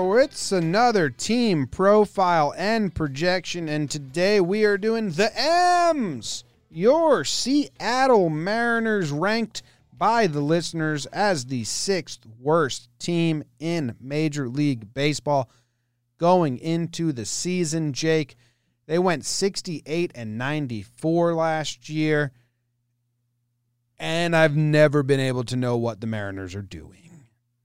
Yeah. It's another team profile and projection. And today we are doing the M's. Your Seattle Mariners ranked by the listeners as the sixth worst team in Major League Baseball going into the season, Jake. They went 68 and 94 last year. And I've never been able to know what the Mariners are doing.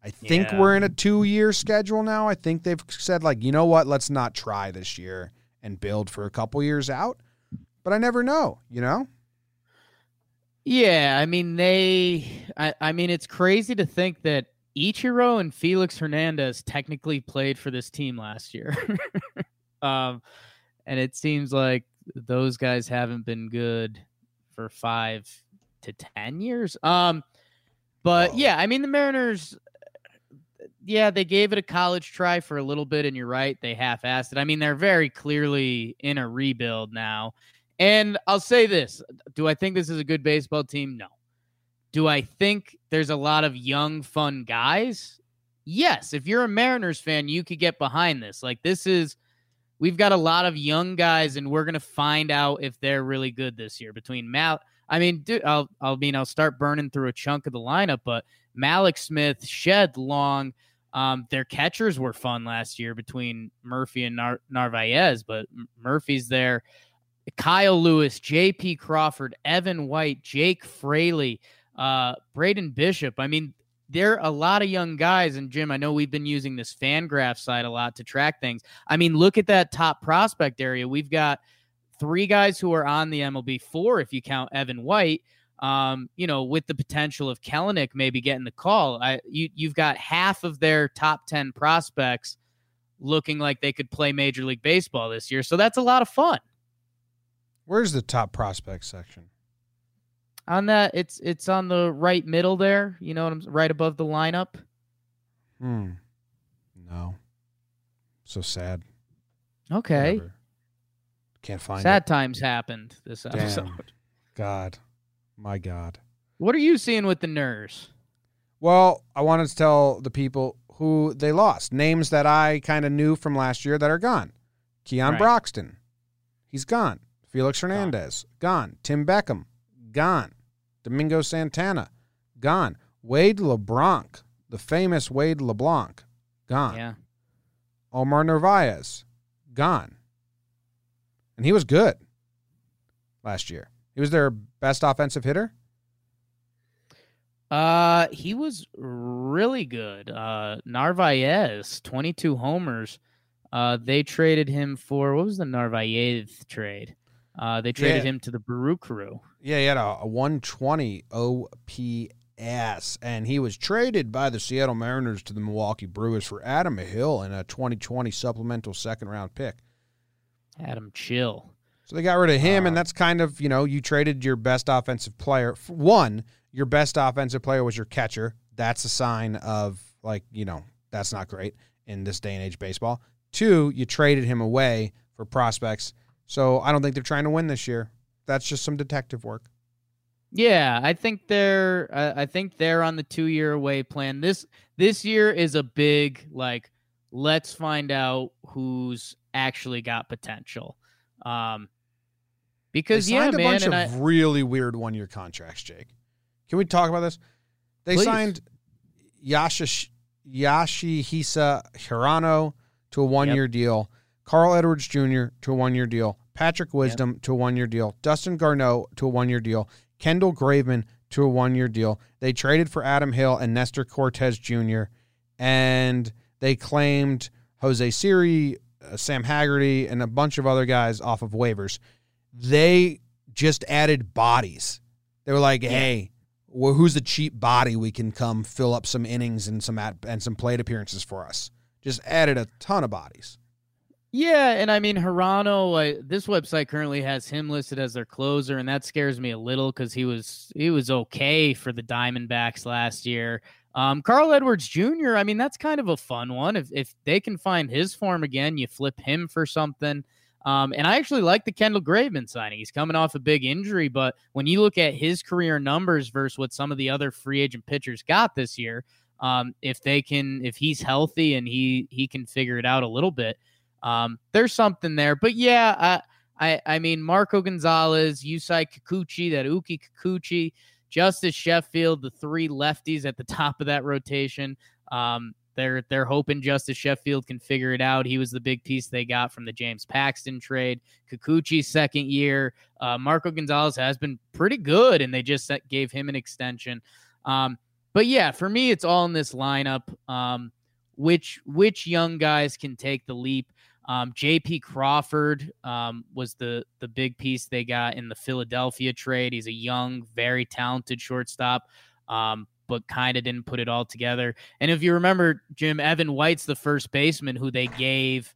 I think Yeah. we're in a two year schedule now. I think they've said, like, you know what, let's not try this year and build for a couple years out. But I never know, you know? Yeah, I mean they I, I mean it's crazy to think that Ichiro and Felix Hernandez technically played for this team last year. um and it seems like those guys haven't been good for 5 to 10 years. Um but Whoa. yeah, I mean the Mariners yeah, they gave it a college try for a little bit and you're right, they half-assed it. I mean they're very clearly in a rebuild now. And I'll say this do I think this is a good baseball team? No. Do I think there's a lot of young, fun guys? Yes. If you're a Mariners fan, you could get behind this. Like, this is, we've got a lot of young guys, and we're to find out if they're really good this year between Mal. I mean, dude, I'll, I'll mean, I'll start burning through a chunk of the lineup, but Mallex Smith, Shed Long, um, their catchers were fun last year between Murphy and Nar- Narvaez, but Murphy's there. Kyle Lewis, J.P. Crawford, Evan White, Jake Fraley, uh, Braden Bishop. I mean, there are a lot of young guys. And Jim, I know we've been using this fan graph site a lot to track things. I mean, look at that top prospect area. We've got three guys who are on the MLB, four if you count Evan White. Um, you know, with the potential of Kelenic maybe getting the call. I you you've got half of their top ten prospects looking like they could play Major League Baseball this year. So that's a lot of fun. Where's the top prospect section? on that it's it's on the right middle there you know what i'm right above the lineup Hmm. No. So sad. okay. Can't find sad times happened this it. episode Damn. God. My God. what are you seeing with the nerves Well, I wanted to tell the people who they lost. Names that I kind of knew from last year that are gone. Keon Right. Broxton. He's gone. Felix Hernandez. Gone. Tim Beckham. Gone. Domingo Santana. Gone. Wade LeBlanc. The famous Wade LeBlanc. Gone. yeah Omar Narvaez. Gone. And he was good last year. He was their best offensive hitter. uh he was really good uh narvaez 22 homers uh they traded him for what was the narvaez trade uh they traded Yeah. him to the Brew Crew Yeah, he had a, a 120 OPS, and he was traded by the Seattle Mariners to the Milwaukee Brewers for Adam Hill in a 2020 supplemental second round pick. adam chill So they got rid of him, and Uh, that's kind of, you know, you traded your best offensive player. One, your best offensive player was your catcher. That's a sign of, like, you know, that's not great in this day and age baseball. Two, you traded him away for prospects. So I don't think they're trying to win this year. That's just some detective work. Yeah, I think they're uh, I think they're on the 2-year away plan. This this year is a big like let's find out who's actually got potential. Um because they yeah, signed a man, bunch of I, really weird one year contracts, Jake. Can we talk about this? They Please. signed Yashish Yoshihisa Hirano to a one year deal, Carl Edwards Jr. to a one year deal, Patrick Wisdom to a one year deal, Dustin Garneau to a one year deal, Kendall Graveman to a one year deal. They traded for Adam Hill and Nestor Cortes Jr. and they claimed Jose Siri, uh, Sam Haggerty, and a bunch of other guys off of waivers. They just added bodies. They were like, "Hey, well, who's the cheap body we can come fill up some innings and some at, and some plate appearances for us?" Just added a ton of bodies. Yeah, and I mean Hirano. Uh, this website currently has him listed as their closer, and that scares me a little because he was he was okay for the Diamondbacks last year. Um, Carl Edwards Jr. I mean, that's kind of a fun one. If if they can find his form again, you flip him for something. Um, and I actually like the Kendall Graveman signing. He's coming off a big injury, but when you look at his career numbers versus what some of the other free agent pitchers got this year, Um, if they can, if he's healthy and he he can figure it out a little bit, um, there's something there. But yeah, I I, I mean Marco Gonzalez, Yusei Kikuchi, that Uki Kikuchi, Justus Sheffield, the three lefties at the top of that rotation. Um, they're they're hoping Justus Sheffield can figure it out. He was the big piece they got from the James Paxton trade. Kikuchi's second year. Uh, Marco Gonzalez has been pretty good, and they just gave him an extension. Um, but yeah, for me, it's all in this lineup. Um, which which young guys can take the leap? Um, J.P. Crawford um, was the the big piece they got in the Philadelphia trade. He's a young, very talented shortstop. Um, but kind of didn't put it all together. And if you remember, Jim, Evan White's the first baseman who they gave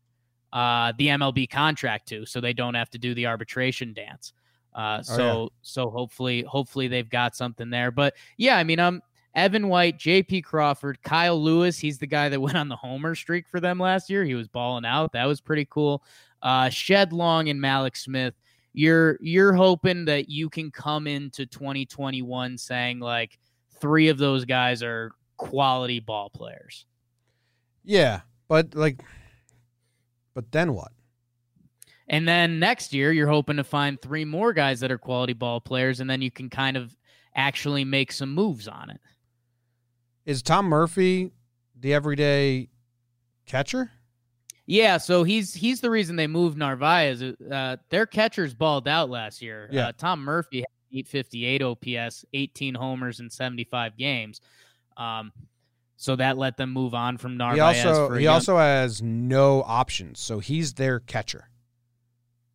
uh, the MLB contract to, so they don't have to do the arbitration dance. Uh, so oh, yeah. so hopefully hopefully they've got something there. But yeah, I mean, I'm Evan White, J.P. Crawford, Kyle Lewis. He's the guy that went on the homer streak for them last year. He was balling out. That was pretty cool. Uh, Shed Long and Mallex Smith. You're you're hoping that you can come into 2021 saying like three of those guys are quality ball players. Yeah, but like, but then what? And then next year, you're hoping to find three more guys that are quality ball players, and then you can kind of actually make some moves on it. Is Tom Murphy the everyday catcher? Yeah, so he's he's the reason they moved Narvaez. Uh, their catchers balled out last year. Yeah. Uh, Tom Murphy 858 OPS, 18 homers in 75 games. Um, so that let them move on from Narvaez. He also he young- also has no options, so he's their catcher.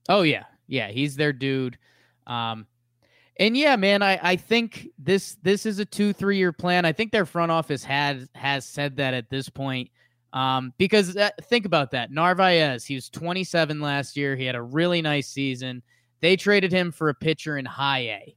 Oh yeah, yeah, he's their dude. Um, and yeah, man, I, I think this this is a two three year plan. I think their front office had has said that at this point. Um, because uh, think about that, Narvaez, he was 27 last year. He had a really nice season. They traded him for a pitcher in high A.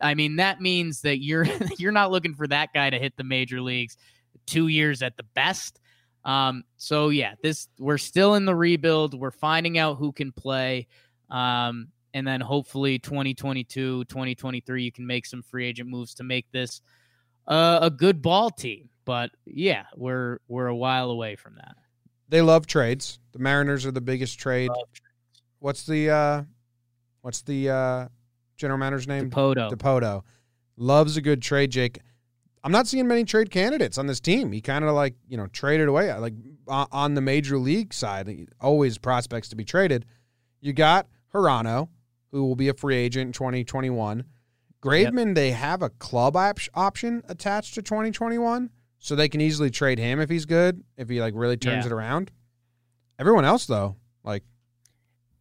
I mean, that means that you're you're not looking for that guy to hit the major leagues two years at the best. Um, so yeah, this we're still in the rebuild. We're finding out who can play. Um, and then hopefully 2022, 2023, you can make some free agent moves to make this uh, a good ball team. But yeah, we're we're a while away from that. They love trades. The Mariners are the biggest trade. What's the uh What's the uh, general manager's name? Dipoto. Dipoto. Loves a good trade, Jake. I'm not seeing many trade candidates on this team. He kind of like, you know, traded away. Like on the major league side, always prospects to be traded. You got Hirano, who will be a free agent in 2021. Graveman, yep. they have a club op- option attached to 2021, so they can easily trade him if he's good, if he like really turns yeah. it around. Everyone else, though,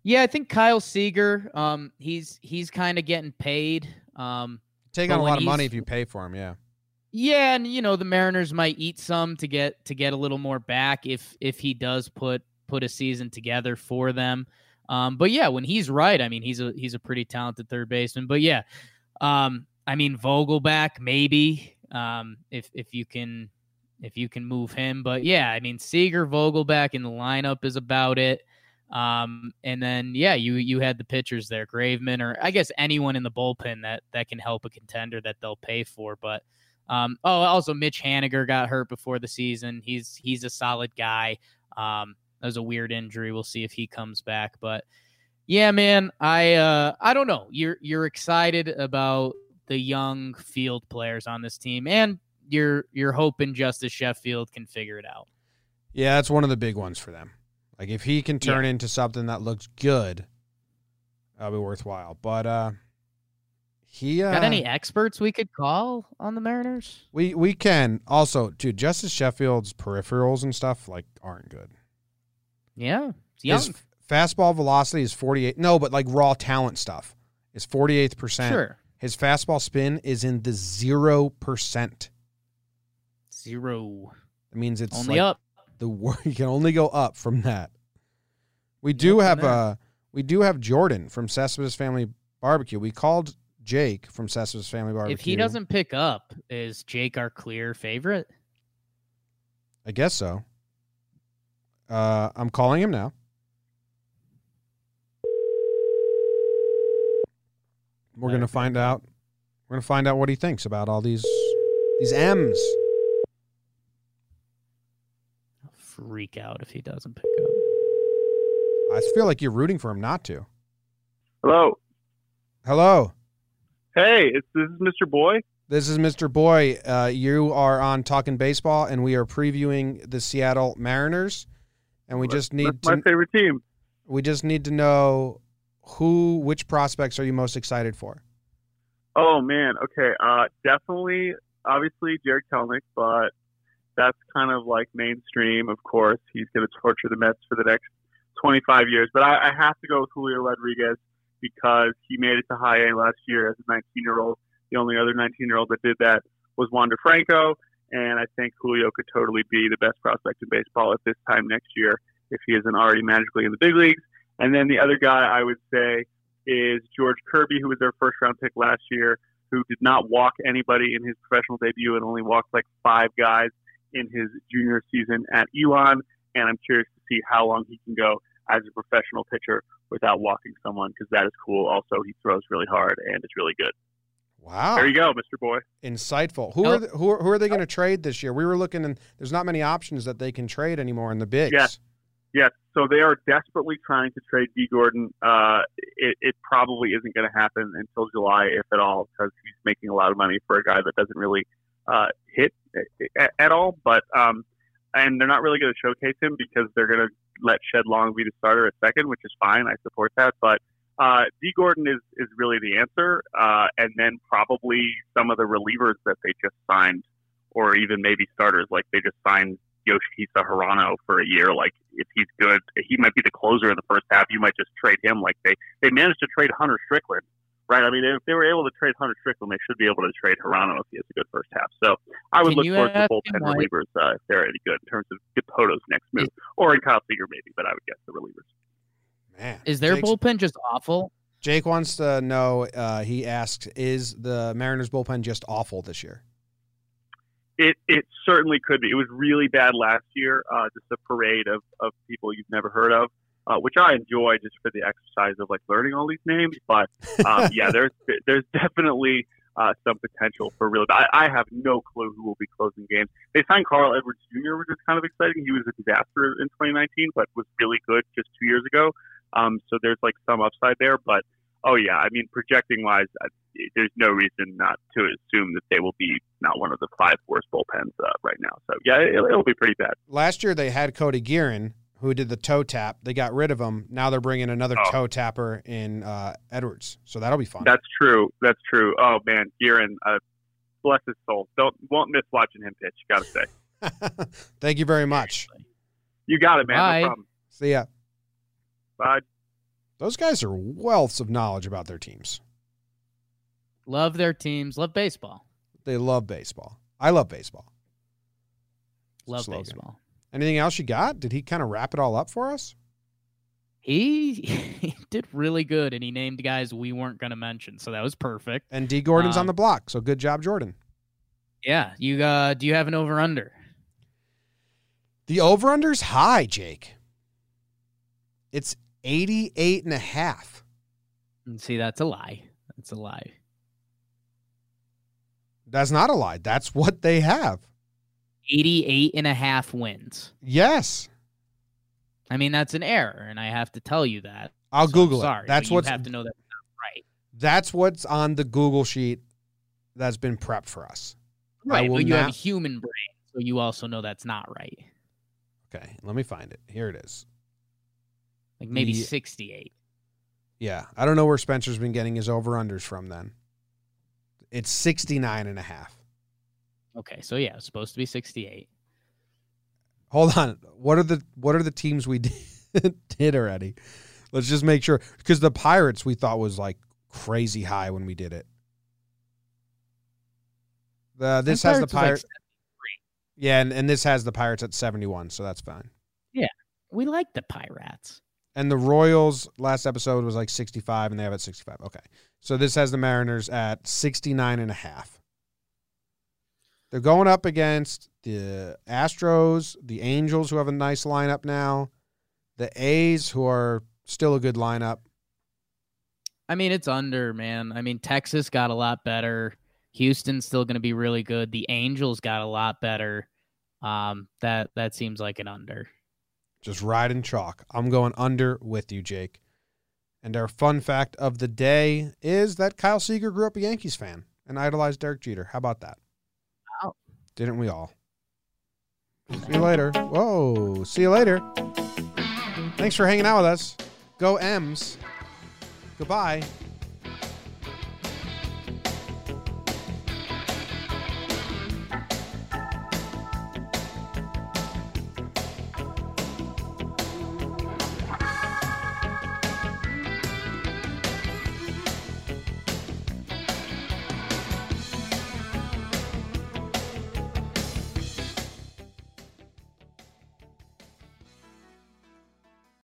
yeah, I think Kyle Seager, um, he's he's kind of getting paid. Um, Take on a lot of money if you pay for him. Yeah. Yeah, and you know the Mariners might eat some to get to get a little more back if if he does put put a season together for them. Um, but yeah, when he's right, I mean he's a he's a pretty talented third baseman. But yeah, um, I mean Vogelbach maybe um, if if you can if you can move him. But yeah, I mean Seager Vogelbach in the lineup is about it. Um, and then yeah, you you had the pitchers there, Graveman, or I guess anyone in the bullpen that that can help a contender that they'll pay for. But um, oh, also Mitch Haniger got hurt before the season. He's he's a solid guy. Um, that was a weird injury. We'll see if he comes back. But yeah, man, I uh, I don't know. You're you're excited about the young field players on this team, and you're you're hoping Justus Sheffield can figure it out. Yeah, that's one of the big ones for them. Like if he can turn yeah. into something that looks good, that'll be worthwhile. But uh he uh, got any experts we could call on the Mariners? We we can also, dude. Justus Sheffield's peripherals and stuff like aren't good. Yeah, his fastball velocity is forty eight. No, but like raw talent stuff is forty eighth percent. Sure. His fastball spin is in the zero percent. Zero. That means it's only like, up the you can only go up from that. We do have uh we do have Jordan from Cespedes Family Barbecue. We called Jake from Cespedes Family Barbecue. If he doesn't pick up, is Jake our clear favorite? I guess so. Uh, I'm calling him now. We're gonna find out. We're gonna find out what he thinks about all these these M's. Freak out if he doesn't pick up. I feel like you're rooting for him not to. Hello. Hello. Hey, it's, this is Mr. Boy. This is Mr. Boy. Uh, you are on Talking Baseball, and we are previewing the Seattle Mariners. And we just need That's to my favorite team. we just need to know who which prospects are you most excited for? Oh man, okay. Uh, definitely, obviously Jarred Kelenic, but that's kind of like mainstream. Of course, he's going to torture the Mets for the next 25 years. But I, I have to go with Julio Rodriguez because he made it to High A last year as a 19 year old. The only other 19 year old that did that was Wander Franco, and I think Julio could totally be the best prospect in baseball at this time next year if he isn't already magically in the big leagues. And then the other guy I would say is George Kirby, who was their first round pick last year, who did not walk anybody in his professional debut and only walked like five guys in his junior season at Elon. And I'm curious to see how long he can go as a professional pitcher without walking someone because that is cool. Also, he throws really hard and it's really good. Wow. There you go, Mr. Boy. Insightful. Who Oh. are the, who are, who are they going to trade this year? We were looking and there's not many options that they can trade anymore in the bigs. Yeah. Yes, so they are desperately trying to trade Dee Gordon. Uh, it, it probably isn't going to happen until July, if at all, because he's making a lot of money for a guy that doesn't really uh, hit at, all. But um, and they're not really going to showcase him because they're going to let Shed Long be the starter at second, which is fine. I support that, but. Uh, Dee Gordon is, is really the answer, uh, and then probably some of the relievers that they just signed, or even maybe starters, like they just signed Yoshihisa Hirano for a year. Like if he's good, he might be the closer in the first half. You might just trade him. Like they they managed to trade Hunter Strickland, right? I mean, if they were able to trade Hunter Strickland, they should be able to trade Hirano if he has a good first half. So I would Can look you towards the bullpen why- relievers uh, if they're any good in terms of Capoto's next move, or in Kyle Seager maybe, but I would guess the relievers. Man. Is their Jake's- bullpen just awful? Jake wants to know. Uh, he asks, "Is the Mariners bullpen just awful this year?" It it certainly could be. It was really bad last year. Uh, just a parade of, of people you've never heard of, uh, which I enjoy just for the exercise of like learning all these names. But um, yeah, there's there's definitely uh, some potential for real. I, I have no clue who will be closing games. They signed Carl Edwards Jr., which is kind of exciting. He was a disaster in 2019, but was really good just two years ago. Um, so there's like some upside there. But oh yeah, I mean projecting wise, I, there's no reason not to assume that they will be not one of the five worst bullpens uh, right now. So yeah, it, it'll be pretty bad. Last year they had Cory Gearrin, who did the toe tap. They got rid of him. Now they're bringing another Oh. toe tapper in uh, Edwards. So that'll be fun. That's true. That's true. Oh man, Gearrin, uh, bless his soul. Don't won't miss watching him pitch. Got to say, Thank you very much. you got it, man. Bye. No problem. See ya. Bye. Those guys are wealths of knowledge about their teams. Love their teams. Love baseball. They love baseball. I love baseball. Love Slogan. baseball. Anything else you got? Did he kind of wrap it all up for us? He, he did really good, and he named guys we weren't going to mention, so that was perfect. And Dee Gordon's on Um, the block. So good job, Jordan. Yeah, you uh, do you have an over under? The over under's high, Jake. It's 88 and a half. And see, that's a lie. That's a lie. That's not a lie. That's what they have. 88 and a half wins. Yes. I mean, that's an error, and I have to tell you that. I'll So Google sorry, it. That's but you have to know that's not right. that's what's on the Google sheet that's been prepped for us. Right, but you have a human brain, so you also know that's not right. Okay, let me find it. Here it is. Like maybe The- 68. Yeah, I don't know where Spencer's been getting his over unders from then. It's 69 and a half. Okay, so yeah, it's supposed to be 68. Hold on. What are the what are the teams we did, did already? Let's just make sure because the Pirates we thought was like crazy high when we did it. The this has the Pirates was yeah, and, and this has the Pirates at 71, so that's fine. Yeah. we like the Pirates. And the Royals last episode was like 65 and they have it at 65. Okay. So this has the Mariners at 69 and a half. They're going up against the Astros, the Angels, who have a nice lineup now, the A's, who are still a good lineup. I mean, it's under, man. I mean, Texas got a lot better. Houston's still going to be really good. The Angels got a lot better. Um, that that seems like an under. Just riding chalk. I'm going under with you, Jake. And our fun fact of the day is that Kyle Seager grew up a Yankees fan and idolized Derek Jeter. How about that? Didn't we all? See you later. Whoa. See you later. Thanks for hanging out with us. Go M's. Goodbye.